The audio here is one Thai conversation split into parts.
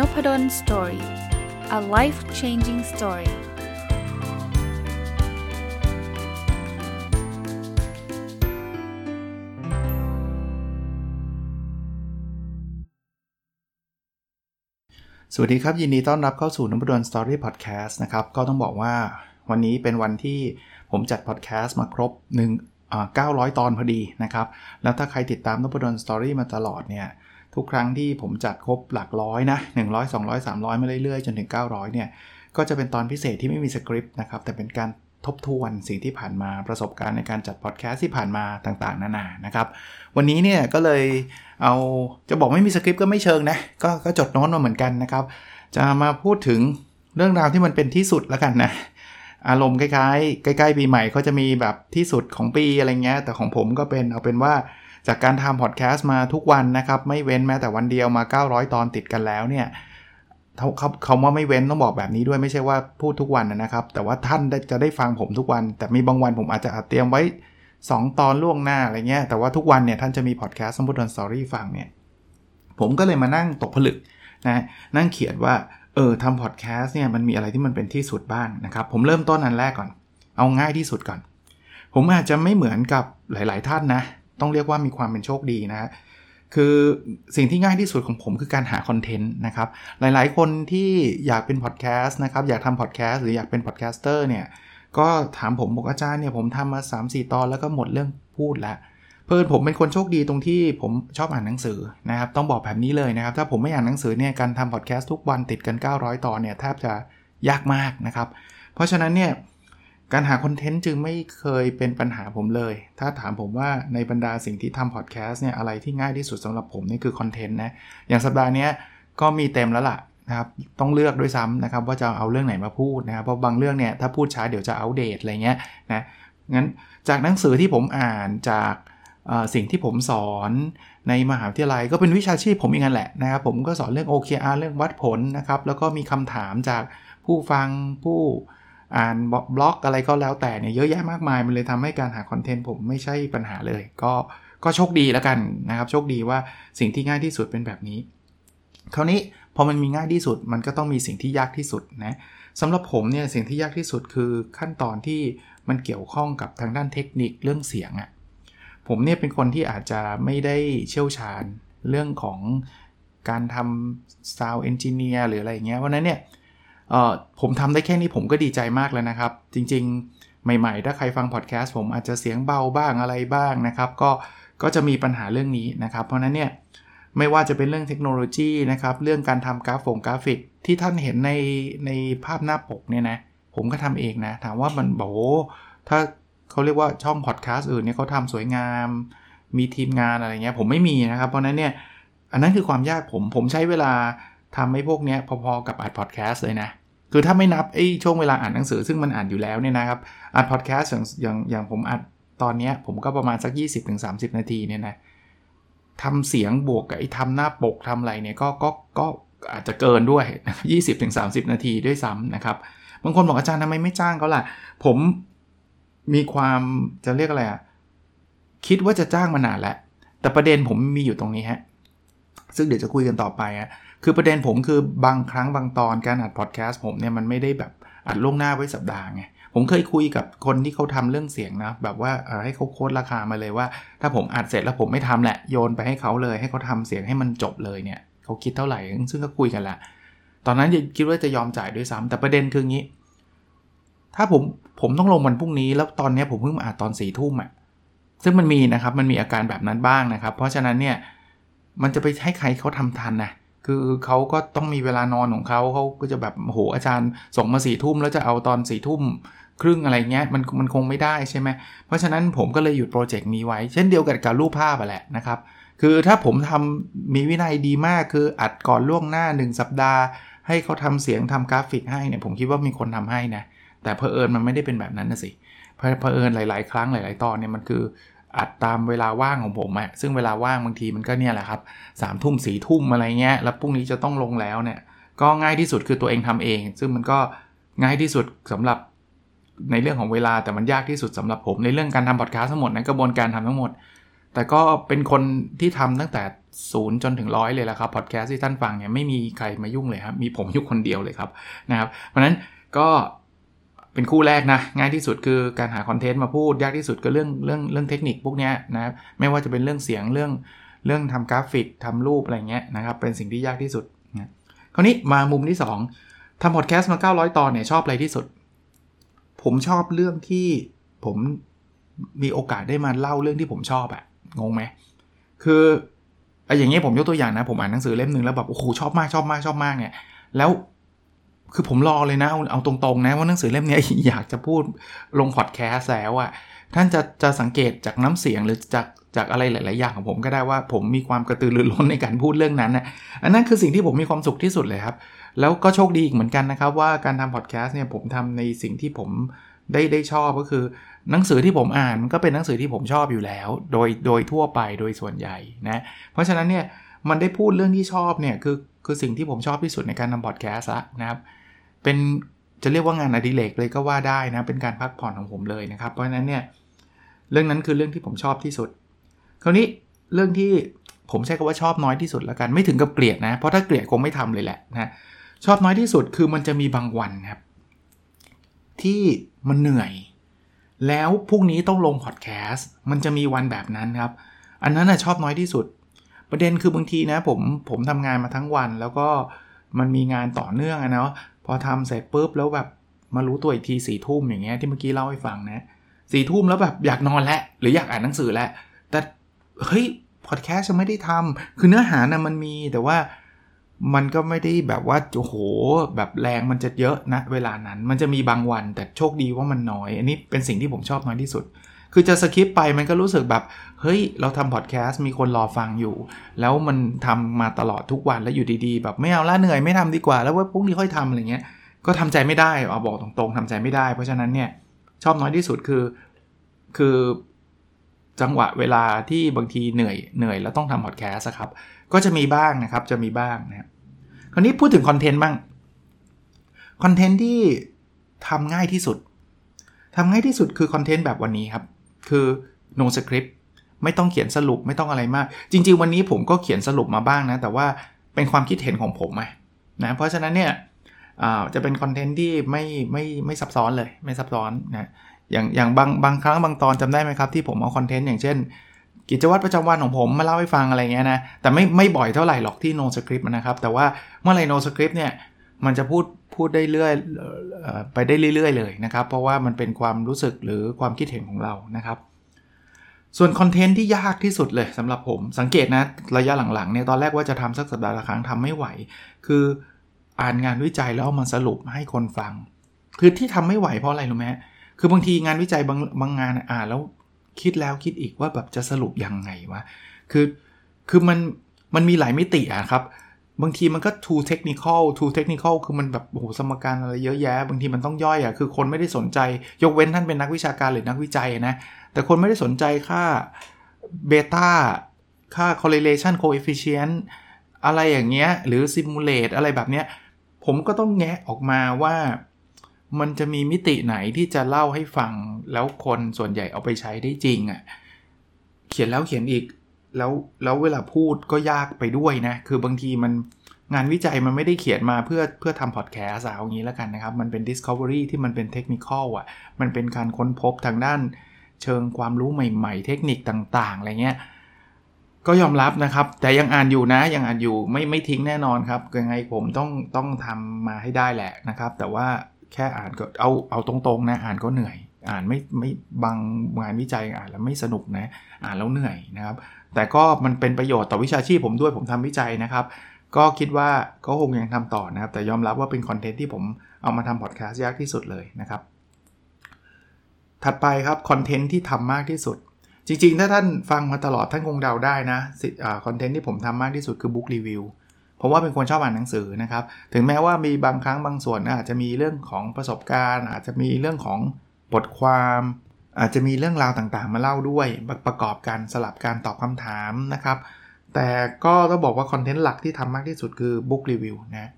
Nopadol Story a life changing story สวัสดีครับ ยินดีต้อนรับเข้าสู่นพดลสตอรี่พอดแคสต์นะครับ ก็ต้องบอกว่าวันนี้เป็นวันที่ผมจัดพอดแคสต์มาครบ1 900 ตอนพอดีนะครับ แล้วถ้าใครติดตามนพดลสตอรี่มาตลอดเนี่ย ทุกครั้งที่ผมจัดครบหลักร้อยนะ100 200 300 มาเรื่อยๆ จนถึง 900 เนี่ย ก็จะเป็นตอนพิเศษที่ไม่มีสคริปต์นะครับ แต่เป็นการทบทวนสิ่งที่ผ่านมาประสบการณ์ในการจัดพอดแคสต์ที่ผ่านมาต่างๆ นานานะครับ วันนี้เนี่ยก็เลยเอาจะบอกไม่มีสคริปต์ก็ไม่เชิงนะกก็จดโน้ตมาเหมือนกันนะครับ จะมาพูดถึงเรื่องราวที่มันเป็นที่สุดแล้วกันนะอารมณ์คล้ายๆ ใกล้ ๆ ปีใหม่เขาจะมีแบบที่สุดของปีอะไรเงี้ยแต่ของผมก็เป็นเอาเป็นว่า จากการทำพอดแคสต์มาทุกวันนะครับ ไม่เว้นแม้แต่วันเดียวมา 900 ตอนติดกันแล้วเนี่ยเขาเขาว่าไม่เว้นต้องบอกแบบนี้ด้วยไม่ใช่ว่าพูดทุกวันนะครับ แต่ว่าท่านจะได้ฟังผมทุกวัน แต่มีบางวันผมอาจจะเตรียมไว้ 2 ตอนล่วงหน้าอะไรเงี้ยแต่ว่าทุกวันเนี่ยท่านจะมีพอดแคสต์สมบูรณ์สตอรี่ฟังเนี่ยผมก็เลยมานั่งตกผลึกนะนั่งเขียนว่าเออทำพอดแคสต์เนี่ยมันมีอะไรที่มันเป็นที่สุดบ้างนะครับ ผมเริ่มต้นอันแรกก่อน เอาง่ายที่สุดก่อน ผมอาจจะไม่เหมือนกับหลาย ๆ ท่านนะ ต้องเรียกว่ามีความเป็นโชคดีนะคือสิ่งที่ง่ายที่สุดของผมคือการหาคอนเทนต์นะครับ หลายๆ คนที่อยากเป็นพอดแคสต์นะครับ อยากทำพอดแคสต์หรืออยากเป็นพอดแคสเตอร์เนี่ย ก็ถามผมบอกอาจารย์เนี่ยผมทำมา 3-4 ตอนแล้วก็หมดเรื่องพูดแล้วเผอิญผมเป็นคนโชคดีตรงที่ผมชอบอ่านหนังสือนะครับ ต้องบอกแบบนี้เลยนะครับ ถ้าผมไม่อ่านหนังสือเนี่ยการทำพอดแคสต์ทุกวันติดกัน 900 ตอนเนี่ยแทบจะยากมากนะครับ เพราะฉะนั้นเนี่ย การหาคอนเทนต์จึงไม่เคยเป็นปัญหาผมเลย ถ้าถามผมว่าในบรรดาสิ่งที่ทำพอดแคสต์เนี่ยอะไรที่ง่ายที่สุดสำหรับผมนี่คือคอนเทนต์นะ อย่างสัปดาห์นี้ก็มีเต็มแล้วล่ะนะครับ ต้องเลือกด้วยซ้ำนะครับว่าจะเอาเรื่องไหนมาพูดนะครับ เพราะบางเรื่องเนี่ยถ้าพูดช้าเดี๋ยวจะอัปเดตอะไรเงี้ยนะ งั้นจากหนังสือที่ผมอ่านจากสิ่งที่ผมสอนในมหาวิทยาลัยก็เป็นวิชาชีพผมเองนั่นแหละนะครับผมก็สอนเรื่อง OKR เรื่องวัดผลนะครับแล้วก็มีคำถามจากผู้ฟังผู้ อ่านบล็อกอะไรก็แล้วแต่เนี่ยเยอะแยะมากมาย มันเลยทำให้การหาคอนเทนต์ผมไม่ใช่ปัญหาเลย ก็ก็โชคดีแล้วกันนะครับ โชคดีว่าสิ่งที่ง่ายที่สุดเป็นแบบนี้ คราวนี้พอมันมีง่ายที่สุด มันก็ต้องมีสิ่งที่ยากที่สุดนะสำหรับผมเนี่ยสิ่งที่ยากที่สุดคือขั้นตอนที่มันเกี่ยวข้องกับทางด้านเทคนิคเรื่องเสียงอะ่ะผมเนี่ยเป็นคนที่อาจจะไม่ได้เชี่ยวชาญเรื่องของการทำ sound engineer หรืออะไรเงี้ยวันนั้นเนี่ย ผมทำได้แค่นี้ผมก็ดีใจมากแล้วนะครับ จริง ๆ ใหม่ ๆ ถ้าใครฟังพอดแคสต์ผมอาจจะเสียงเบาบ้างอะไรบ้างนะครับ ก็ก็จะมีปัญหาเรื่องนี้นะครับ เพราะนั้นเนี่ยไม่ว่าจะเป็นเรื่องเทคโนโลยีนะครับ เรื่องการทำกราฟงกราฟิกที่ท่านเห็นในในภาพหน้าปกเนี่ยนะ ผมก็ทำเองนะ ถามว่ามันบอกถ้าเขาเรียกว่าช่องพอดแคสต์อื่นเนี่ยเขาทำสวยงาม มีทีมงานอะไรเงี้ยผมไม่มีนะครับ เพราะนั้นเนี่ยอันนั้นคือความยากผมผมใช้เวลาทำให้พวกเนี้ยพอๆกับอัดพอดแคสต์เลยนะ คือถ้าไม่นับไอ้ช่วงเวลาอ่านหนังสือซึ่งมันอ่านอยู่แล้วเนี่ยนะครับอัดพอดแคสต์อย่างอย่างอย่างผมอัดตอนนี้ผมก็ประมาณสัก 20-30 นาทีเนี่ยนะทำเสียงบวกกับไอ้ทำหน้าปกทำอะไรเนี่ยก็ก็ก็อาจจะเกินด้วย 20-30 นาทีด้วยซ้ำนะครับ บางคนบอกอาจารย์ทำไมไม่จ้างเขาล่ะ ผมมีความจะเรียกอะไรอะคิดว่าจะจ้างมานานแล้ว แต่ประเด็นผมมีอยู่ตรงนี้ฮะ ซึ่งเดี๋ยวจะคุยกันต่อไปอะ คือประเด็นผมคือบางครั้งบางตอนการอัดพอดแคสต์ผมเนี่ยมันไม่ได้แบบอัดล่วงหน้าไว้สัปดาห์ไงผมเคยคุยกับคนที่เขาทำเรื่องเสียงนะ แบบว่าให้เขาโค้ดราคามาเลยว่า ถ้าผมอัดเสร็จแล้วผมไม่ทำแหละโยนไปให้เขาเลยให้เขาทาเสียงให้มันจบเลยเนี่ยเขาคิดเท่าไหร่ซึ่งก็คุยกันละตอนนั้นคิดว่าจะยอมจ่ายด้วยซ้ำแต่ประเด็นคืองี้ ถ้าผมผมต้องลงวันพรุ่งนี้แล้วตอนนี้ผมเพิ่งมาอัดตอนสี่ทุ่มอะซึ่งมันมีนะครับมันมีอาการแบบนั้นบ้างนะครับ เพราะฉะนั้นเนี่ยมันจะไปให้ใครเขาทำทันนะ คือเขาก็ต้องมีเวลานอนของเขาเขาก็จะแบบโหอาจารย์ส่งมาสี่ทุ่มแล้วจะเอาตอนสี่ทุ่มครึ่งอะไรเงี้ยมันมันคงไม่ได้ใช่ไหมเพราะฉะนั้นผมก็เลยหยุดโปรเจกต์นี้ไว้ เช่นเดียวกับการรูปภาพแหละนะครับ คือถ้าผมทำมีวินัยดีมากคืออัดก่อนล่วงหน้า 1 สัปดาห์ ให้เขาทำเสียงทำกราฟิกให้เนี่ยผมคิดว่ามีคนทำให้นะแต่เพอเอิญมันไม่ได้เป็นแบบนั้นนะสิเพอเอิญหลาย ๆ ครั้งหลาย ๆ ตอนเนี่ยมันคือ อัดตามเวลาว่างของผมอะซึ่งเวลาว่างบางทีมันก็เนี่ยแหละครับสามทุ่มสี่ทุ่มอะไรเงี้ย แล้วพรุ่งนี้จะต้องลงแล้วเนี่ย ก็ง่ายที่สุดคือตัวเองทำเอง ซึ่งมันก็ง่ายที่สุดสำหรับในเรื่องของเวลาแต่มันยากที่สุดสำหรับผมในเรื่องการทำพอดแคสต์ทั้งหมดในกระบวนการทำทั้งหมด แต่ก็เป็นคนที่ทำตั้งแต่ศูนย์จนถึงร้อยเลยละครับพอดแคสต์ที่ท่านฟังเนี่ยไม่มีใครมายุ่งเลยครับมีผมอยู่คนเดียวเลยครับนะครับ เพราะนั้นก็ เป็นคู่แรกนะ ง่ายที่สุดคือการหาคอนเทนต์มาพูด ยากที่สุดก็เรื่องเรื่องเรื่องเทคนิคพวกนี้นะ ไม่ว่าจะเป็นเรื่องเสียงเรื่องเรื่องทำกราฟิกทำรูปอะไรเงี้ยนะครับ เป็นสิ่งที่ยากที่สุดนะคราวนี้มามุมที่ 2ทำพอดแคสต์มา 900 ตอนเนี่ยชอบอะไรที่สุด ผมชอบเรื่องที่ผมมีโอกาสได้มาเล่าเรื่องที่ผมชอบอะงงไหมคือไอ้อย่างเงี้ยผมยกตัวอย่างนะ ผมอ่านหนังสือเล่มหนึ่งแล้วแบบโอ้โหชอบมากชอบมากชอบมากเนี่ยแล้ว คือผมรอเลยนะเอาตรงๆนะว่าหนังสือเล่มนี้อยากจะพูดลงพอดแคสต์แล้วอะท่านจะจะสังเกตจากน้ำเสียงหรือจากจากอะไรหลาย ๆ อย่างของผมก็ได้ว่าผมมีความกระตือรือร้นในการพูดเรื่องนั้นนะอันนั้นคือสิ่งที่ผมมีความสุขที่สุดเลยครับ แล้วก็โชคดีอีกเหมือนกันนะครับ ว่าการทำพอดแคสต์เนี่ยผมทำในสิ่งที่ผมได้ได้ชอบก็คือ หนังสือที่ผมอ่านมันก็เป็นหนังสือที่ผมชอบอยู่แล้ว โดยโดยทั่วไปโดยส่วนใหญ่นะเพราะฉะนั้นเนี่ยมันได้พูดเรื่องที่ชอบเนี่ยคือคือสิ่งที่ผมชอบที่สุดในการทำพอดแคสต์นะครับ เป็นจะเรียกว่างานอดิเรกเลยก็ว่าได้นะ เป็นการพักผ่อนของผมเลยนะครับ เพราะฉะนั้นเนี่ยเรื่องนั้นคือเรื่องที่ผมชอบที่สุด คราวนี้เรื่องที่ผมใช้คำว่าชอบน้อยที่สุดแล้วกันไม่ถึงกับเกลียดนะ เพราะถ้าเกลียดคงไม่ทำเลยแหละนะชอบน้อยที่สุดคือมันจะมีบางวันครับ ที่มันเหนื่อย แล้วพรุ่งนี้ต้องลงพอดแคสต์มันจะมีวันแบบนั้นครับ อันนั้นนะชอบน้อยที่สุด ประเด็นคือบางทีนะผมผมทำงานมาทั้งวันแล้วก็มันมีงานต่อเนื่องนะเนาะ พอทำเสร็จปุ๊บแล้วแบบมารู้ตัวอีกทีสี่ทุ่มอย่างเงี้ยที่เมื่อกี้เล่าให้ฟังนะสี่ทุ่มแล้วแบบอยากนอนแล้วหรืออยากอ่านหนังสือแล้วแต่เฮ้ยพอดแคสต์จะไม่ได้ทำคือเนื้อหานะมันมีแต่ว่ามันก็ไม่ได้แบบว่าโอ้โหแบบแรงมันจะเยอะนะเวลานั้น มันจะมีบางวันแต่โชคดีว่ามันน้อย อันนี้เป็นสิ่งที่ผมชอบน้อยที่สุด คือจะสคิปไปมันก็รู้สึกแบบ เฮ้ย เราทำพอดแคสต์มีคนรอฟังอยู่ แล้วมันทำมาตลอดทุกวันแล้วอยู่ดีๆ แบบไม่เอาละเหนื่อยไม่ทำดีกว่า แล้วว่าพรุ่งนี้ค่อยทำอะไรเงี้ยก็ทำใจไม่ได้เอาบอกตรงๆทำใจไม่ได้ เพราะฉะนั้นเนี่ยชอบน้อยที่สุดคือคือจังหวะเวลาที่บางทีเหนื่อยเหนื่อยแล้วต้องทำพอดแคสต์ครับ ก็จะมีบ้างนะครับจะมีบ้างนะคราวนี้พูดถึงคอนเทนต์บ้างคอนเทนต์ที่ทำง่ายที่สุดทำง่ายที่สุดคือคอนเทนต์แบบวันนี้ครับ คือ no script ไม่ต้องเขียนสรุปไม่ต้องอะไรมาก จริง ๆ วันนี้ผมก็เขียนสรุปมาบ้างนะ แต่ว่าเป็นความคิดเห็นของผมนะเพราะฉะนั้นเนี่ยจะเป็นคอนเทนต์ที่ไม่ไม่ไม่ซับซ้อนเลยไม่ซับซ้อนนะอย่างอย่างบางบางครั้งบางตอนจำได้ไหมครับ ที่ผมเอาคอนเทนต์อย่างเช่น กิจวัตรประจำวันของผมมาเล่าให้ฟังอะไรเงี้ยนะแต่ไม่ไม่บ่อยเท่าไหร่หรอกที่ no script นะครับ แต่ว่าเมื่อไร no script เนี่ย มันจะพูดพูดได้เรื่อยไปได้เรื่อย ๆ เลยนะครับ เพราะว่ามันเป็นความรู้สึกหรือความคิดเห็นของเรานะครับ ส่วนคอนเทนต์ที่ยากที่สุดเลยสำหรับผมสังเกตนะ ระยะหลังๆเนี่ยตอนแรกว่าจะทำสักสัปดาห์ละครั้งทำไม่ไหว คืออ่านงานวิจัยแล้วเอามาสรุปให้คนฟัง คือที่ทำไม่ไหวเพราะอะไรรู้ไหมคือบางทีงานวิจัยบางบางงานอ่านแล้วคิดแล้วคิดอีกว่าแบบจะสรุปยังไงวะคือคือมันมันมีหลายมิติอะครับ บางทีมันก็ too technical too technical คือมันแบบโอ้โหสมการอะไรเยอะแยะ บางทีมันต้องย่อยอะคือคนไม่ได้สนใจ ยกเว้นท่านเป็นนักวิชาการหรือนักวิจัยนะ แต่คนไม่ได้สนใจค่าเบต้าค่า correlation coefficient อะไรอย่างเงี้ย หรือ simulate อะไรแบบเนี้ย ผมก็ต้องแงะออกมาว่ามันจะมีมิติไหนที่จะเล่าให้ฟัง แล้วคนส่วนใหญ่เอาไปใช้ได้จริงอะ่ะเขียนแล้วเขียนอีกแล้วแล้วเวลาพูดก็ยากไปด้วยนะ คือบางทีมัน งานวิจัยมันไม่ได้เขียนมาเพื่อเพื่อทำพอดแคสต์เอางี้แล้วกันนะครับ มันเป็น Discovery ที่มันเป็น technical อะ มันเป็นการค้นพบทางด้านเชิงความรู้ใหม่ๆ เทคนิคต่างๆ อะไรเงี้ย ก็ยอมรับนะครับ แต่ยังอ่านอยู่นะ ยังอ่านอยู่ไม่ไม่ทิ้งแน่นอนครับ ยังไงผมต้องต้องทำมาให้ได้แหละนะครับ แต่ว่าแค่อ่านก็เอาเอาตรงๆนะ อ่านก็เหนื่อย อ่านไม่ไม่บางงานวิจัยอ่านแล้วไม่สนุกนะ อ่านแล้วเหนื่อยนะครับ แต่ก็มันเป็นประโยชน์ต่อวิชาชีพผมด้วยผมทำวิจัยนะครับ ก็คิดว่าก็คงยังทำต่อนะครับ แต่ยอมรับว่าเป็นคอนเทนต์ที่ผมเอามาทำพอดแคสต์ยากที่สุดเลยนะครับ ถัดไปครับคอนเทนต์ที่ทำมากที่สุด จริง ๆ ถ้าท่านฟังมาตลอดท่านคงเดาได้นะคอนเทนต์ที่ผมทำมากที่สุดคือ book review ผมว่าเป็นคนชอบอ่านหนังสือนะครับ ถึงแม้ว่ามีบางครั้งบางส่วนอาจจะมีเรื่องของประสบการณ์ อาจจะมีเรื่องของบทความ อาจจะมีเรื่องราวต่างๆ มาเล่าด้วยประกอบกันสลับการตอบคำถามนะครับ แต่ก็ต้องบอกว่าคอนเทนต์หลักที่ทำมากที่สุดคือ book review นะ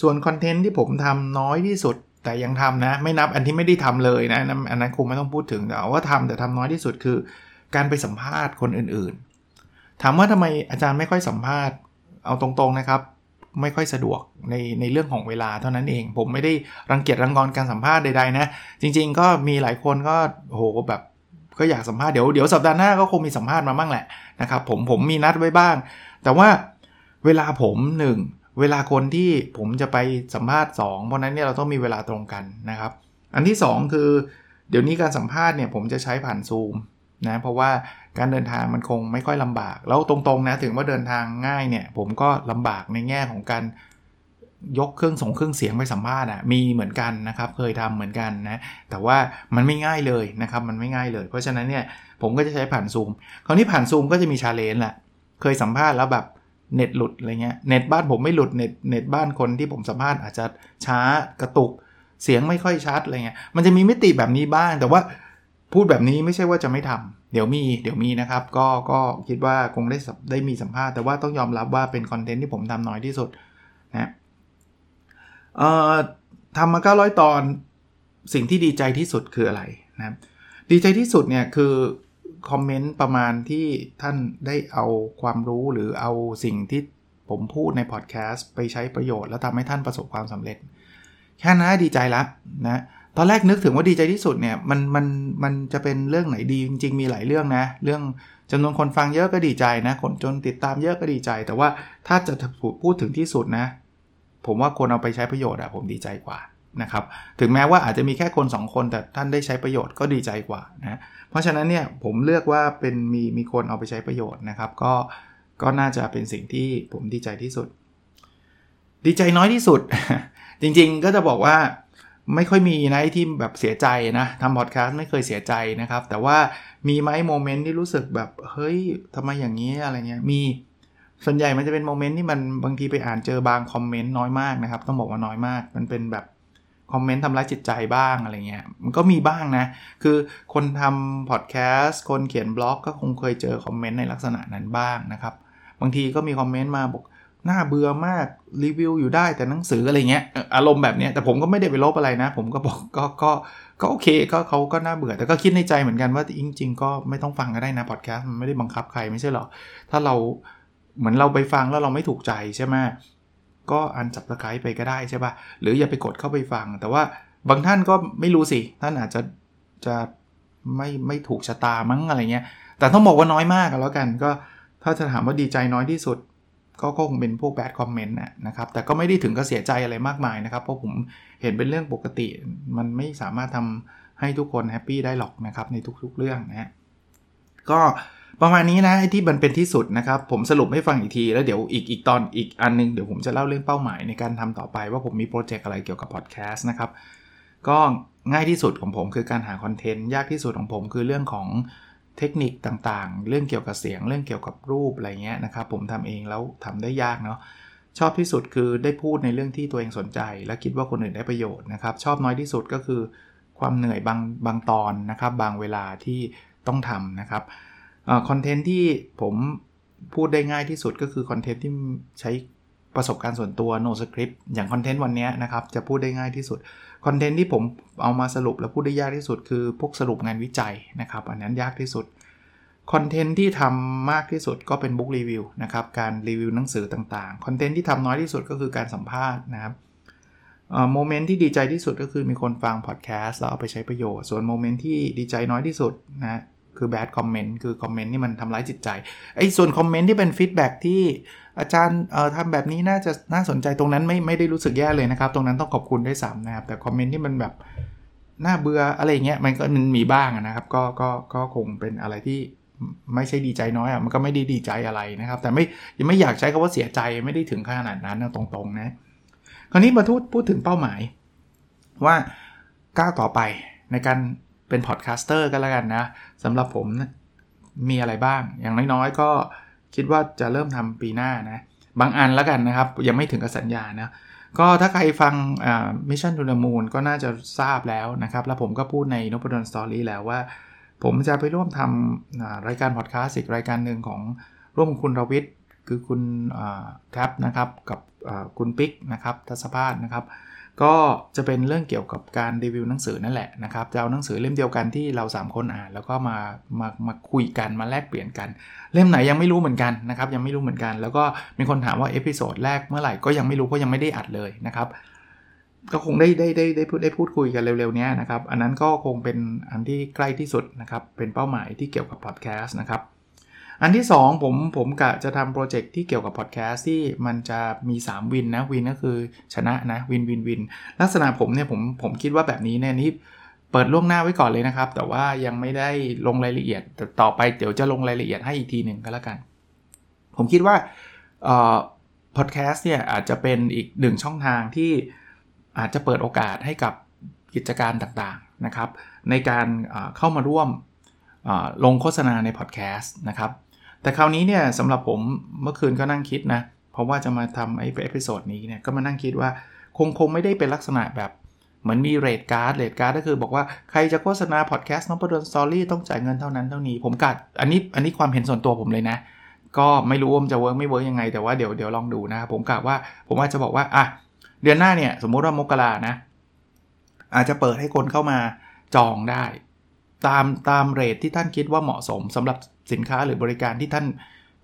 ส่วนคอนเทนต์ที่ผมทำน้อยที่สุดแต่ยังทำนะ ไม่นับอันที่ไม่ได้ทำเลยนะ อันนั้นคงไม่ต้องพูดถึงแต่ว่าทำแต่ทำน้อยที่สุดคือ การไปสัมภาษณ์คนอื่นๆ ถามว่าทำไมอาจารย์ไม่ค่อยสัมภาษณ์เอาตรงๆนะครับ ไม่ค่อยสะดวกในในเรื่องของเวลาเท่านั้นเอง ผมไม่ได้รังเกียจรังงอนการสัมภาษณ์ใดๆนะ จริง ๆ ก็มีหลายคนก็โหแบบ ก็อยากสัมภาษณ์เดี๋ยวเดี๋ยวสัปดาห์หน้าก็คงมีสัมภาษณ์มาบ้างแหละนะครับผมผมมีนัดไว้บ้าง แต่ว่าเวลาผมหนึ่งเวลาคนที่ผมจะไปสัมภาษณ์ 2 เพราะนั้นเนี่ยเราต้องมีเวลาตรงกันนะครับ อันที่ 2 คือ เดี๋ยวนี้การสัมภาษณ์เนี่ยผมจะใช้ผ่านซูมนะเพราะว่าการเดินทางมันคงไม่ค่อยลำบาก แล้วตรงๆนะถึงว่าเดินทางง่ายเนี่ยผมก็ลำบากในแง่ของการ ยกเครื่องส่งเครื่องเสียงไปสัมภาษณ์อะมีเหมือนกันนะครับเคยทำเหมือนกันนะแต่ว่ามันไม่ง่ายเลยนะครับมันไม่ง่ายเลย เพราะฉะนั้นเนี่ยผมก็จะใช้ผ่านซูมคราวนี้ผ่านซูมก็จะมี challenge แหละเคยสัมภาษณ์แล้วแบบเน็ตหลุดอะไรเงี้ยเน็ตบ้านผมไม่หลุดเน็ตเน็ตบ้านคนที่ผมสัมภาษณ์อาจจะช้ากระตุกเสียงไม่ค่อยชัดอะไรเงี้ยมันจะมีมิติแบบนี้บ้าง แต่ว่าพูดแบบนี้ไม่ใช่ว่าจะไม่ทำเดี๋ยวมีเดี๋ยวมีนะครับ ก็ก็คิดว่าคงได้ได้มีสัมภาษณ์แต่ว่าต้องยอมรับว่าเป็นคอนเทนต์ที่ผมทำน้อยที่สุดนะ เอ่อทำมา 900 ตอน สิ่งที่ดีใจที่สุดคืออะไรนะดีใจที่สุดเนี่ยคือคอมเมนต์ประมาณที่ท่านได้เอาความรู้หรือเอาสิ่งที่ผมพูดในพอดแคสต์ไปใช้ประโยชน์ แล้วทำให้ท่านประสบความสำเร็จ แค่นั้นดีใจละนะตอนแรกนึกถึงว่าดีใจที่สุดเนี่ยมันมันมันจะเป็นเรื่องไหนดีจริง ๆ มีหลายเรื่องนะ เรื่องจำนวนคนฟังเยอะก็ดีใจนะ คนจนติดตามเยอะก็ดีใจ แต่ว่าถ้าจะพูดถึงที่สุดนะ ผมว่าคนเอาไปใช้ประโยชน์อะผมดีใจกว่านะครับถึงแม้ว่าอาจจะมีแค่คน 2 คนแต่ท่านได้ใช้ประโยชน์ก็ดีใจกว่านะเพราะฉะนั้นเนี่ยผมเลือกว่าเป็นมีมีคนเอาไปใช้ประโยชน์นะครับ ก็ก็น่าจะเป็นสิ่งที่ผมดีใจที่สุด ดีใจน้อยที่สุด จริงๆก็จะบอกว่าไม่ค่อยมีนะที่แบบเสียใจนะทำพอดแคสต์ไม่เคยเสียใจนะครับ แต่ว่ามีไหมโมเมนต์ที่รู้สึกแบบเฮ้ยทำไมอย่างนี้อะไรเงี้ยมี ส่วนใหญ่มันจะเป็น moment ที่มันบางทีไปอ่านเจอบางคอมเมนต์น้อยมากนะครับ ต้องบอกว่าน้อยมาก มันเป็นแบบคอมเมนต์ทำร้ายจิตใจบ้างอะไรเงี้ย มันก็มีบ้างนะ คือคนทำพอดแคสต์ คนเขียนบล็อก ก็คงเคยเจอคอมเมนต์ในลักษณะนั้นบ้างนะครับ บางทีก็มีคอมเมนต์มาบอกน่าเบื่อมากรีวิวอยู่ได้แต่หนังสืออะไรเงี้ยอารมณ์แบบนี้แต่ผมก็ไม่ได้ไปลบอะไรนะ ผมก็บอกก็ก็ก็โอเคก็เขาก็น่าเบื่อ แต่ก็คิดในใจเหมือนกันว่าจริง ๆ ก็ไม่ต้องฟังก็ได้นะพอดแคสต์มันไม่ได้บังคับใครไม่ใช่หรอถ้าเรา เหมือนเราไปฟังแล้วเราไม่ถูกใจใช่ไหมก็อันจับตะไครไปก็ได้ใช่ปะ่ะ หรืออย่าไปกดเข้าไปฟัง แต่ว่าบางท่านก็ไม่รู้สิ ท่านอาจจะจะไม่ไม่ถูกชะตามั้งอะไรเงี้ย แต่ต้องบอกว่าน้อยมากแล้วกัน ก็ถ้าจะถามว่าดีใจน้อยที่สุด ก็คงเป็นพวกแบดคอมเมนต์นะครับ แต่ก็ไม่ได้ถึงกับเสียใจอะไรมากมายนะครับ เพราะผมเห็นเป็นเรื่องปกติ มันไม่สามารถทำให้ทุกคนแฮปปี้ได้หรอกนะครับในทุกๆเรื่องนะฮะ ก็ ประมาณนี้นะไอที่มันเป็นที่สุดนะครับ ผมสรุปให้ฟังอีกที แล้วเดี๋ยวอีกอีกตอนอีกอันนึงเดี๋ยวผมจะเล่าเรื่องเป้าหมายในการทำต่อไปว่าผมมีโปรเจกต์อะไรเกี่ยวกับพอดแคสต์นะครับ ก็ง่ายที่สุดของผมคือการหาคอนเทนต์ยากที่สุดของผมคือเรื่องของเทคนิคต่างๆ เรื่องเกี่ยวกับเสียงเรื่องเกี่ยวกับรูปอะไรเงี้ยนะครับ ผมทำเองแล้วทำได้ยากเนาะชอบที่สุดคือได้พูดในเรื่องที่ตัวเองสนใจ และคิดว่าคนอื่นได้ประโยชน์นะครับ ชอบน้อยที่สุดก็คือความเหนื่อยบางบางตอนนะครับ บางเวลาที่ต้องทำนะครับ คอนเทนต์ที่ผมพูดได้ง่ายที่สุดก็คือคอนเทนต์ที่ใช้ประสบการณ์ส่วนตัว no script อย่างคอนเทนต์วันนี้นะครับ จะพูดได้ง่ายที่สุด คอนเทนต์ที่ผมเอามาสรุปแล้วพูดได้ยากที่สุด คือพวกสรุปงานวิจัยนะครับ อันนั้นยากที่สุด คอนเทนต์ที่ทำมากที่สุดก็เป็น book review นะครับ การรีวิวหนังสือต่างๆ คอนเทนต์ที่ทำน้อยที่สุดก็คือการสัมภาษณ์นะครับmoment ที่ดีใจที่สุดก็คือมีคนฟังพอดแคสต์แล้วเอาไปใช้ประโยชน์ ส่วน moment ที่ดีใจน้อยที่สุดนะ คือ bad comment คือคอมเมนต์ที่มันทำร้ายจิตใจไอ้ส่วนคอมเมนต์ที่เป็น feedback ที่อาจารย์เอ่อทำแบบนี้น่าจะน่าสนใจตรงนั้นไม่ไม่ได้รู้สึกแย่เลยนะครับ ตรงนั้นต้องขอบคุณด้วยซ้ำนะครับ แต่คอมเมนต์ที่มันแบบน่าเบื่ออะไรเงี้ยมันก็มันมีบ้างนะครับ ก็ก็ก็คงเป็นอะไรที่ไม่ใช่ดีใจน้อยอะมันก็ไม่ได้ดีใจอะไรนะครับ แต่ไม่ยังไม่อยากใช้คำว่าเสียใจไม่ได้ถึงขนาดนั้นนะตรงๆนะคราวนี้มาพูดพูดถึงเป้าหมาย ว่าก้าวต่อไปในการ เป็นพอดแคสเตอร์ก็แล้วกันนะสำหรับผมมีอะไรบ้าง อย่างน้อยๆ ก็คิดว่าจะเริ่มทำปีหน้านะ บางอันแล้วกันนะครับ ยังไม่ถึงกับสัญญานะ ก็ถ้าใครฟัง Mission to the Moon ก็น่าจะทราบแล้วนะครับ แล้วผมก็พูดในนพดลสตอรี่แล้วว่า ผมจะไปร่วมทำรายการพอดแคสต์อีกรายการหนึ่งของร่วมคุณรวิทย์คือคุณแท็บนะครับ กับคุณปิ๊กนะครับทัศภาสนะครับ ก็จะเป็นเรื่องเกี่ยวกับการรีวิวหนังสือนั่นแหละนะครับจะเอาหนังสือเล่มเดียวกันที่เรา 3 คนอ่าน แล้วก็มามามาคุยกันมาแลกเปลี่ยนกัน เล่มไหนยังไม่รู้เหมือนกันนะครับยังไม่รู้เหมือนกัน แล้วก็มีคนถามว่า episode แรกเมื่อไหร่ก็ยังไม่รู้เพราะยังไม่ได้อัดเลยนะครับก็คงได้ได้ได้ได้พูดได้พูดคุยกันเร็วๆนี้นะครับ อันนั้นก็คงเป็นอันที่ใกล้ที่สุดนะครับ เป็นเป้าหมายที่เกี่ยวกับพอดแคสต์นะครับ อันที่ 2 ผมผมกะจะทำโปรเจกต์ที่เกี่ยวกับพอดแคสต์ที่มันจะมี 3 win นะ win ก็คือชนะนะ win win win ลักษณะผมเนี่ยผมผมคิดว่าแบบนี้เนี่ยนี่เปิดล่วงหน้าไว้ก่อนเลยนะครับ แต่ว่ายังไม่ได้ลงรายละเอียดแต่ต่อไปเดี๋ยวจะลงรายละเอียดให้อีกทีหนึ่งก็แล้วกัน ผมคิดว่าพอดแคสต์เนี่ยอาจจะเป็นอีกหนึ่งช่องทางที่อาจจะเปิดโอกาสให้กับกิจการต่างๆนะครับ ในการเข้ามาร่วมลงโฆษณาในพอดแคสต์นะครับ แต่คราวนี้เนี่ยสำหรับผมเมื่อคืนก็นั่งคิดนะ เพราะว่าจะมาทำไอ้ episode นี้เนี่ยก็มานั่งคิดว่าคงคงไม่ได้เป็นลักษณะแบบเหมือนมี rate card rate card ก็คือบอกว่าใครจะโฆษณาพอดแคสต์ Nopadol's Story ต้องจ่ายเงินเท่านั้นเท่านี้ ผมกะอันนี้อันนี้ความเห็นส่วนตัวผมเลยนะ ก็ไม่รู้ว่ามันจะ work ไม่ work ยังไงแต่ว่าเดี๋ยวเดี๋ยวลองดูนะผมกะว่าผมว่าจจะบอกว่าอะเดือนหน้าเนี่ยสมมุติว่ามกรานะ อาจจะเปิดให้คนเข้ามาจองได้ ตามตามเรทที่ท่านคิดว่าเหมาะสมสำหรับ สินค้าหรือบริการที่ท่าน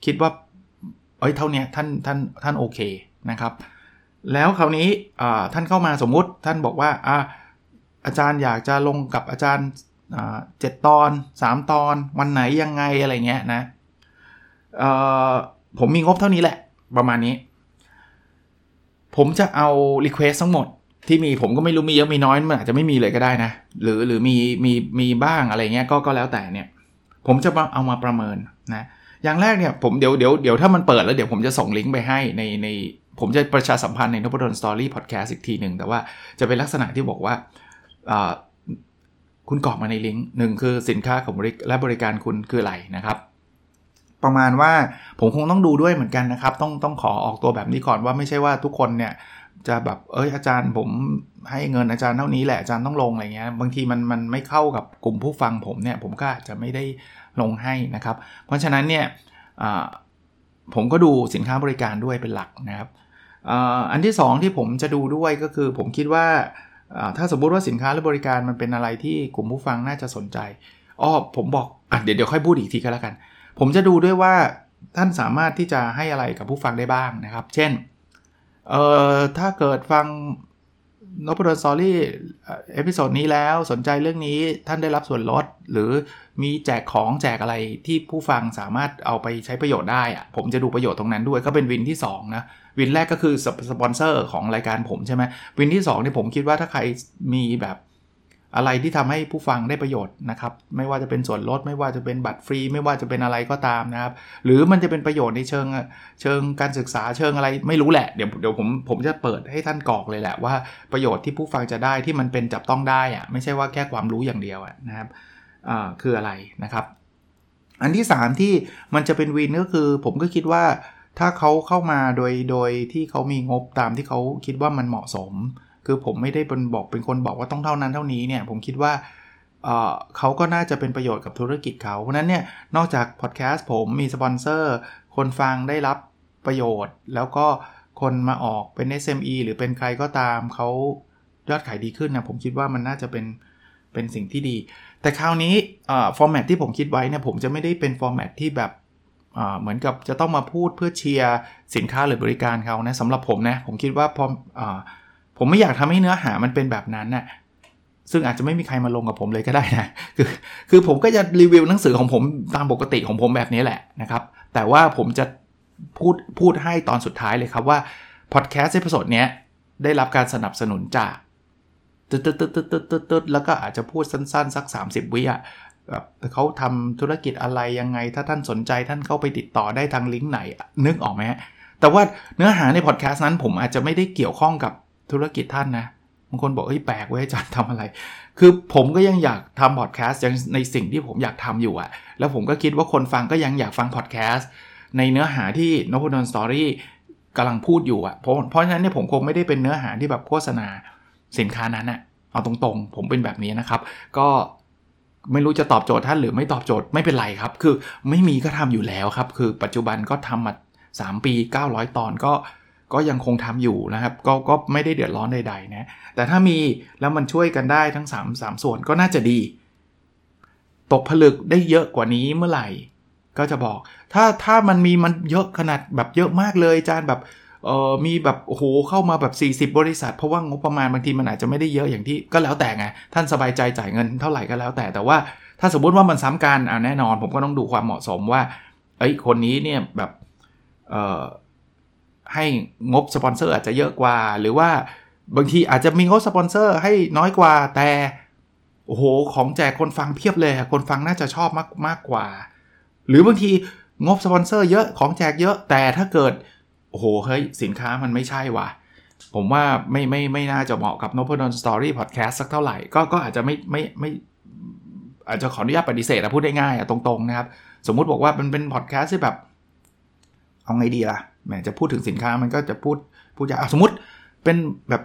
คิดว่าเอ้ยเท่านี้ท่านท่านท่านโอเคนะครับ แล้วคราวนี้ท่านเข้ามาสมมุติท่านบอกว่าอาอาจารย์อยากจะลงกับอาจารย์เจ็ดตอน 3 ตอน วันไหนยังไงอะไรเงี้ยนะผมมีงบเท่านี้แหละประมาณนี้ ผมจะเอา Request ทั้งหมดที่มีผมก็ไม่รู้มีเยอะมีน้อยมันอาจจะไม่มีเลยก็ได้นะ หรือหรือมีมีมีบ้างอะไรเงี้ยก็ก็แล้วแต่เนี่ย ผมจะเอามาประเมินนะอย่างแรกเนี่ยผมเดี๋ยวเดี๋ยวเดี๋ยวถ้ามันเปิดแล้วเดี๋ยวผมจะส่งลิงก์ไปให้ในในผมจะประชาสัมพันธ์ในนพดลสตอรี่พอดแคสต์อีกทีหนึ่ง แต่ว่าจะเป็นลักษณะที่บอกว่าคุณกรอกมาในลิงก์หนึ่งคือสินค้าของบริและบริการคุณคืออะไรนะครับ ประมาณว่าผมคงต้องดูด้วยเหมือนกันนะครับ ต้องต้องขอออกตัวแบบนี้ก่อนว่าไม่ใช่ว่าทุกคนเนี่ยจะแบบเอ้ยอาจารย์ผมให้เงินอาจารย์เท่านี้แหละอาจารย์ต้องลงอะไรเงี้ยบางทีมันมันไม่เข้ากับกลุ่มผู้ฟังผมเนี่ยผมก็อาจจะไม่ได้ ลงให้นะครับ เพราะฉะนั้นเนี่ยผมก็ดูสินค้าบริการด้วยเป็นหลักนะครับอันที่ 2 ที่ผมจะดูด้วยก็คือผมคิดว่าถ้าสมมุติว่าสินค้าหรือบริการมันเป็นอะไรที่กลุ่มผู้ฟังน่าจะสนใจอ๋อผมบอกอเดี๋ยวเดี๋ยวค่อยพูดอีกทีก็แล้วกัน ผมจะดูด้วยว่าท่านสามารถที่จะให้อะไรกับผู้ฟังได้บ้างนะครับ เช่นเอ่อถ้าเกิดฟัง Nopadol's Story episode นี้แล้วสนใจเรื่องนี้ท่านได้รับส่วนลด หรือมีแจกของแจกอะไรที่ผู้ฟังสามารถเอาไปใช้ประโยชน์ได้อะผมจะดูประโยชน์ตรงนั้นด้วยก็เป็น win ที่ 2 นะ win แรกก็คือสปอนเซอร์ของรายการผมใช่ไหม win ที่2เนี่ยผมคิดว่าถ้าใครมีแบบ อะไรที่ทำให้ผู้ฟังได้ประโยชน์นะครับ ไม่ว่าจะเป็นส่วนลด ไม่ว่าจะเป็นบัตรฟรี ไม่ว่าจะเป็นอะไรก็ตามนะครับ หรือมันจะเป็นประโยชน์ในเชิงเชิงการศึกษาเชิงอะไรไม่รู้แหละ เดี๋ยวเดี๋ยวผมผมจะเปิดให้ท่านกรอกเลยแหละว่าประโยชน์ที่ผู้ฟังจะได้ที่มันเป็นจับต้องได้อะไม่ใช่ว่าแค่ความรู้อย่างเดียวนะครับอ่าคืออะไรนะครับ อันที่ 3 ที่มันจะเป็นวินก็คือผมก็คิดว่าถ้าเขาเข้ามาโดยโดยที่เขามีงบตามที่เขาคิดว่ามันเหมาะสม คือผมไม่ได้เป็นบอกเป็นคนบอกว่าต้องเท่านั้นเท่านี้เนี่ย ผมคิดว่าเเขาก็น่าจะเป็นประโยชน์กับธุรกิจเขา เพราะนั้นเนี่ย นอกจากพอดแคสต์ผมมีสปอนเซอร์ คนฟังได้รับประโยชน์ แล้วก็คนมาออกเป็น SME หรือเป็นใครก็ตามเขายอดขายดีขึ้นนะผมคิดว่ามันน่าจะเป็นเป็นสิ่งที่ดี แต่คราวนี้ format ที่ผมคิดไว้เนี่ยผมจะไม่ได้เป็น format ที่แบบเหมือนกับจะต้องมาพูดเพื่อเชียร์สินค้าหรือบริการเขานะสำหรับผมนะผมคิดว่าพออ ผมไม่อยากทำให้เนื้อหามันเป็นแบบนั้นน่ะซึ่งอาจจะไม่มีใครมาลงกับผมเลยก็ได้นะ คือ คือผมก็จะรีวิวหนังสือของผมตามปกติของผมแบบนี้แหละนะครับ แต่ว่าผมจะพูดพูดให้ตอนสุดท้ายเลยครับว่าพอดแคสต์ episode เนี้ยได้รับการสนับสนุนจากตึ๊ดตึ๊ดตึ๊ดตึ๊ดตึ๊ดตึ๊ดตึ๊ดแล้วก็อาจจะพูดสั้นๆ สัก 30 วิอะแบบเขาทำธุรกิจอะไรยังไง ถ้าท่านสนใจท่านเข้าไปติดต่อได้ทางลิงก์ไหน นึกออกไหมแต่ว่าเนื้อหาในพอดแคสต์นั้นผมอาจจะไม่ได้เกี่ยวข้องกับ ธุรกิจท่านนะบางคนบอกเฮ้ยแปลกเว้ยอาจารย์ทำอะไร คือผมก็ยังอยากทำพอดแคสต์ในสิ่งที่ผมอยากทำอยู่อะแล้วผมก็คิดว่าคนฟังก็ยังอยากฟังพอดแคสต์ในเนื้อหาที่นพดลสตอรี่กำลังพูดอยู่อะเพราะเพราะฉะนั้นเนี่ยผมคงไม่ได้เป็นเนื้อหาที่แบบโฆษณาสินค้านั้นอะเอาตรงๆ ผมเป็นแบบนี้นะครับ ก็ไม่รู้จะตอบโจทย์ท่านหรือไม่ตอบโจทย์ไม่เป็นไรครับ คือไม่มีก็ทำอยู่แล้วครับ คือปัจจุบันก็ทำมา 3 ปี 900 ตอนก็ ก็ยังคงทำอยู่นะครับ ก็ก็ไม่ได้เดือดร้อนใดๆนะแต่ถ้ามีแล้วมันช่วยกันได้ทั้ง 3 3 ส่วนก็น่าจะดี ตกผลึกได้เยอะกว่านี้เมื่อไหร่ ก็จะบอก ถ้าถ้ามันมีมันเยอะขนาดแบบเยอะมากเลยจานแบบเออมีแบบโอ้โหเข้ามาแบบ 40 บริษัท เพราะว่างบประมาณบางทีมันอาจจะไม่ได้เยอะอย่างที่ก็แล้วแต่ไงท่านสบายใจจ่ายเงินเท่าไหร่ก็แล้วแต่แต่ว่าถ้าสมมติว่ามันซ้ำกันอ่าแน่นอน ผมก็ต้องดูความเหมาะสมว่าเอ้ยคนนี้เนี่ยแบบเออ ให้งบสปอนเซอร์อาจจะเยอะกว่า หรือว่าบางทีอาจจะมีงบสปอนเซอร์ให้น้อยกว่า แต่โอ้โหของแจกคนฟังเพียบเลยคนฟังน่าจะชอบมากมากกว่า หรือบางทีงบสปอนเซอร์เยอะของแจกเยอะแต่ถ้าเกิดโอ้โหเฮ้ยสินค้ามันไม่ใช่ว่ะผมว่าไม่ไม่ไม่น่าจะเหมาะกับ n o p ด d o n Story Podcast สักเท่าไหร่ก็ก็อาจจะไม่ไม่ไม่อาจจะขออนุญาตปฏิเสธนะพูดได้ง่ายอะตรงๆนะครับ สมมุติบอกว่ามันเป็นพอดแคสต์ที่แบบ เอาไงดีล่ะ แหมจะพูดถึงสินค้ามันก็จะพูดพูดยากสมมติเป็นแบบ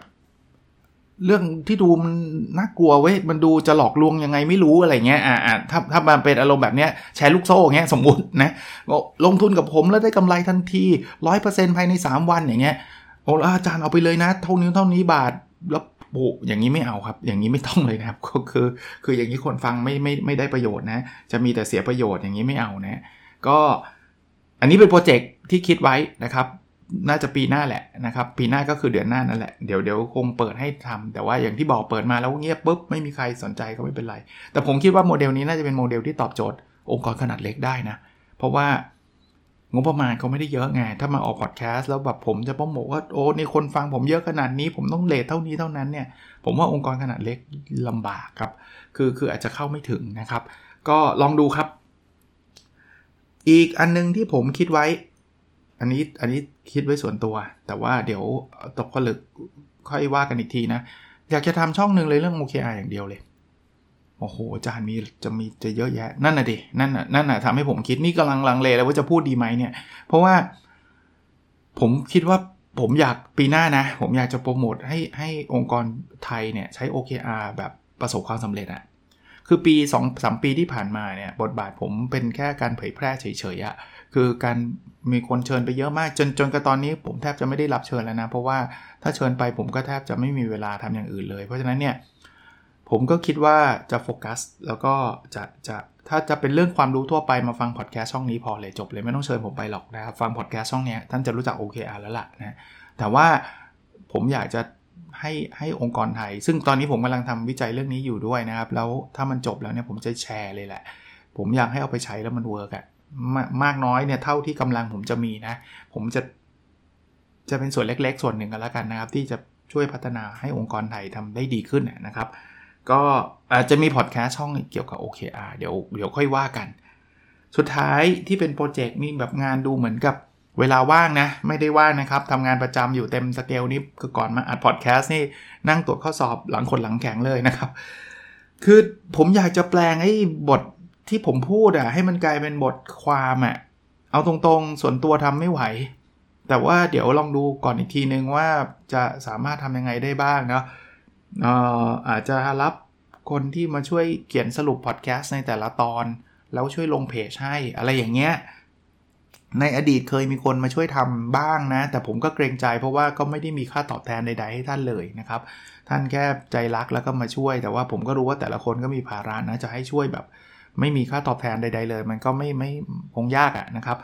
เรื่องที่ดูมันน่ากลัวเว้ยมันดูจะหลอกลวงยังไงไม่รู้อะไรเงี้ยอ่าถ้าถ้ามันเป็นอารมณ์แบบเนี้ยแชร์ลูกโซ่เงี้ยสมมตินะลงทุนกับผมแล้วได้กำไรทันทีร้อยเปอร์เซ็นต์ภายใน 3 วันอย่างเงี้ยโอ้อาจารย์เอาไปเลยนะ เท่านี้เท่านี้บาทแล้วโอ้อย่างนี้ไม่เอาครับ อย่างนี้ไม่ต้องเลยนะครับ ก็คือคืออย่างนี้คนฟังไม่ไม่ไม่ได้ประโยชน์นะ จะมีแต่เสียประโยชน์อย่างนี้ไม่เอานะ ก็ อันนี้เป็นโปรเจกต์ที่คิดไว้นะครับ น่าจะปีหน้าแหละนะครับ ปีหน้าก็คือเดือนหน้านั่นแหละ เดี๋ยวเดี๋ยวคงเปิดให้ทำแต่ว่าอย่างที่บอกเปิดมาแล้วเงียบปุ๊บไม่มีใครสนใจก็ไม่เป็นไร แต่ผมคิดว่าโมเดลนี้น่าจะเป็นโมเดลที่ตอบโจทย์องค์กรขนาดเล็กได้นะ เพราะว่างบประมาณเขาไม่ได้เยอะไง ถ้ามาออกพอดแคสต์แล้วแบบผมจะโปรโมทว่าโอ้นี่คนฟังผมเยอะขนาดนี้ ผมต้อง rate เท่านี้เท่านั้นเนี่ย ผมว่าองค์กรขนาดเล็กลำบากครับ คือคืออาจจะเข้าไม่ถึงนะครับ ก็ลองดูครับ อีกอันนึงที่ผมคิดไว้ อันนี้อันนี้คิดไว้ส่วนตัว แต่ว่าเดี๋ยวตกผลึกค่อยว่ากันอีกทีนะ อยากจะทำช่องหนึ่งเลยเรื่อง OKR อย่างเดียวเลย โอ้โหอาจารย์มีจะมีจะเยอะแยะ นั่นน่ะดิ นั่นน่ะนั่นน่ะทำให้ผมคิดนี่กำลังลังเลแล้วว่าจะพูดดีไหมเนี่ย เพราะว่า ผมคิดว่าผมอยากปีหน้านะ ผมอยากจะโปรโมทให้ให้องค์กรไทยเนี่ยใช้ OKR แบบประสบความสำเร็จอะ คือปี2อสปีที่ผ่านมาเนี่ยบทบาทผมเป็นแค่การเผยแพร่เฉยๆอะคือการมีคนเชิญไปเยอะมากจนจนกระตอนนี้ผมแทบจะไม่ได้รับเชิญแล้วนะ เพราะว่าถ้าเชิญไปผมก็แทบจะไม่มีเวลาทำอย่างอื่นเลย เพราะฉะนั้นเนี่ยผมก็คิดว่าจะโฟกัสแล้วก็จะจะถ้าจะเป็นเรื่องความรู้ทั่วไปมาฟังพอดแคสต์ช่องนี้พอเลยจบเลยไม่ต้องเชิญผมไปหรอกนะครับฟังพอดแคสต์ช่องนี้ท่านจะรู้จัก OKR แล้วล่ะนะแต่ว่าผมอยากจะ ให้ให้องค์กรไทย ซึ่งตอนนี้ผมกำลังทำวิจัยเรื่องนี้อยู่ด้วยนะครับ แล้วถ้ามันจบแล้วเนี่ยผมจะแชร์เลยแหละ ผมอยากให้เอาไปใช้แล้วมัน work อะมากน้อยเนี่ยเท่าที่กำลังผมจะมีนะ ผมจะ จะเป็นส่วนเล็ก ๆ ส่วนหนึ่งกันแล้วกันนะครับ ที่จะช่วยพัฒนาให้องค์กรไทยทำได้ดีขึ้นนะครับ ก็อาจจะมีพอดแคสต์ช่องเกี่ยวกับ OKR เดี๋ยวเดี๋ยวค่อยว่ากัน สุดท้ายที่เป็นโปรเจกต์นี่แบบงานดูเหมือนกับ เวลาว่างนะ ไม่ได้ว่างนะครับทำงานประจำอยู่เต็มสเกลนี้คือก่อนมาอัดพอดแคสต์นี่นั่งตรวจข้อสอบหลังคนหลังแข็งเลยนะครับ คือผมอยากจะแปลงไอ้บทที่ผมพูดอะให้มันกลายเป็นบทความอะเอาตรงๆ ส่วนตัวทำไม่ไหว แต่ว่าเดี๋ยวลองดูก่อนอีกทีนึงว่าจะสามารถทำยังไงได้บ้างเนาะอาจจะรับคนที่มาช่วยเขียนสรุปพอดแคสต์ในแต่ละตอน แล้วช่วยลงเพจให้อะไรอย่างเงี้ย ในอดีตเคยมีคนมาช่วยทำบ้างนะ แต่ผมก็เกรงใจเพราะว่าก็ไม่ได้มีค่าตอบแทนใดๆให้ท่านเลยนะครับ ท่านแค่ใจรักแล้วก็มาช่วย แต่ว่าผมก็รู้ว่าแต่ละคนก็มีภาระนะจะให้ช่วยแบบ ไม่มีค่าตอบแทนใด ๆ เลย มันก็ไม่ไม่คงยากอะนะครับ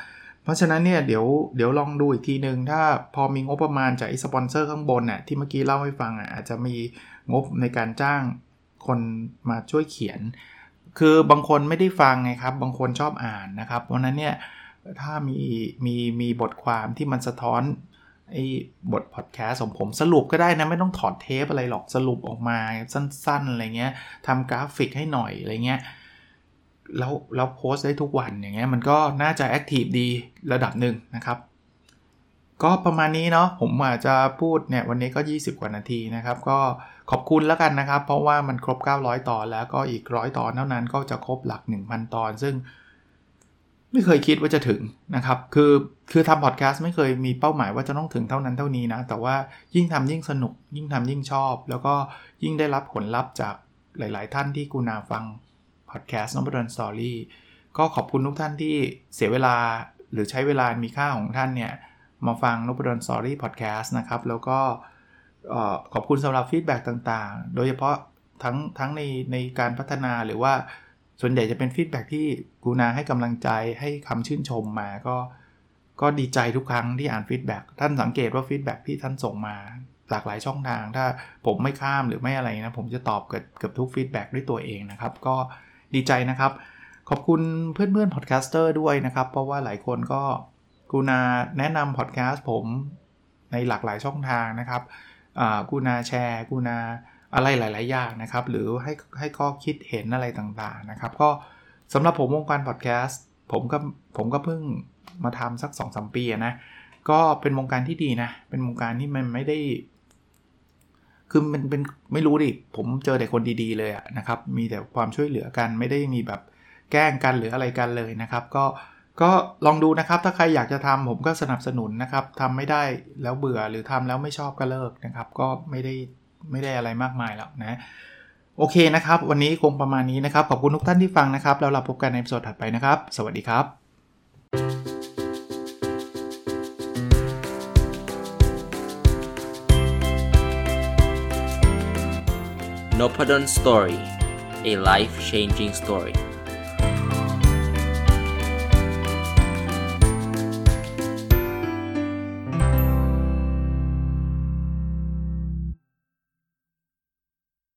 เพราะฉะนั้นเนี่ยเดี๋ยวเดี๋ยวลองดูอีกทีหนึ่งถ้าพอมีงบประมาณจากไอ้สปอนเซอร์ข้างบนน่ะที่เมื่อกี้เล่าให้ฟังอะอาจจะมีงบในการจ้างคนมาช่วยเขียน คือบางคนไม่ได้ฟังไงครับ บางคนชอบอ่านนะครับเพราะนั้นเนี่ย ถ้ามีมีมีบทความที่มันสะท้อนไอ้บทพอดแคสต์ของผมสรุปก็ได้นะ ไม่ต้องถอดเทปอะไรหรอกสรุปออกมาสั้นๆอะไรเงี้ยทำกราฟิกให้หน่อยอะไรเงี้ยแล้วแล้วโพสได้ทุกวันอย่างเงี้ยมันก็น่าจะ active ดีระดับหนึ่งนะครับ ก็ประมาณนี้เนาะผมอาจจะพูดเนี่ยวันนี้ก็ 20 กว่านาทีนะครับ ก็ขอบคุณแล้วกันนะครับ เพราะว่ามันครบ 900 ตอนแล้วก็อีกร้อยตอนเท่านั้นก็จะครบหลัก 1,000 ตอน ซึ่ง ไม่เคยคิดว่าจะถึงนะครับ คือคือทำพอดแคสต์ไม่เคยมีเป้าหมายว่าจะต้องถึงเท่านั้นเท่านี้นะ แต่ว่ายิ่งทำยิ่งสนุก ยิ่งทำยิ่งชอบ แล้วก็ยิ่งได้รับผลลัพธ์จากหลาย ๆ ท่านที่กูนาฟังพอดแคสต์น้องบรอนสตอรี่ก็ขอบคุณทุกท่านที่เสียเวลาหรือใช้เวลามีค่าของท่านเนี่ย มาฟัง Nopadol's Story พอดแคสต์นะครับ แล้วก็ขอบคุณสำหรับ feedback ต่าง ๆ โดยเฉพาะทั้งทั้งในในการพัฒนาหรือว่า ส่วนใหญ่จะเป็นฟีดแบ็ที่กูนาให้กำลังใจให้คำชื่นชมมาก็ก็ดีใจทุกครั้งที่อ่าน feedback ท่านสังเกตว่า feedback ที่ท่านส่งมา หลากหลายช่องทาง ถ้าผมไม่ข้ามหรือไม่อะไรนะ ผมจะตอบเกือบเกือบทุก feedback ด้วยตัวเองนะครับ ก็ดีใจนะครับ ขอบคุณเพื่อนๆ podcaster ด้วยนะครับ เพราะว่าหลายคนก็กูนาแนะนำพอดแคสต์ผมในหลากหลายช่องทางนะครับกูนาแชร์กูนา อะไรหลาย ๆ อย่างนะครับ หรือให้ให้ข้อคิดเห็นอะไรต่างๆนะครับ ก็สำหรับผมวงการพอดแคสต์ผมก็ผมก็เพิ่งมาทำสัก2อสปีนะก็เป็นวงการที่ดีนะ เป็นวงการที่มันไม่ได้ คือมันเป็นไม่รู้ดิ ผมเจอแต่คนดีๆเลยนะครับ มีแต่ความช่วยเหลือกันไม่ได้มีแบบแกล้งกันหรืออะไรกันเลยนะครับ ก็ก็ลองดูนะครับ ถ้าใครอยากจะทำผมก็สนับสนุนนะครับทำไม่ได้แล้วเบื่อหรือทำแล้วไม่ชอบก็เลิกนะครับ ก็ไม่ได้ ไม่ได้อะไรมากมายแล้วนะโอเคนะครับ วันนี้คงประมาณนี้นะครับ ขอบคุณทุกท่านที่ฟังนะครับ แล้วเราพบกันในสดถัดไปนะครับ สวัสดีครับ n o p ด d o n Story a life changing story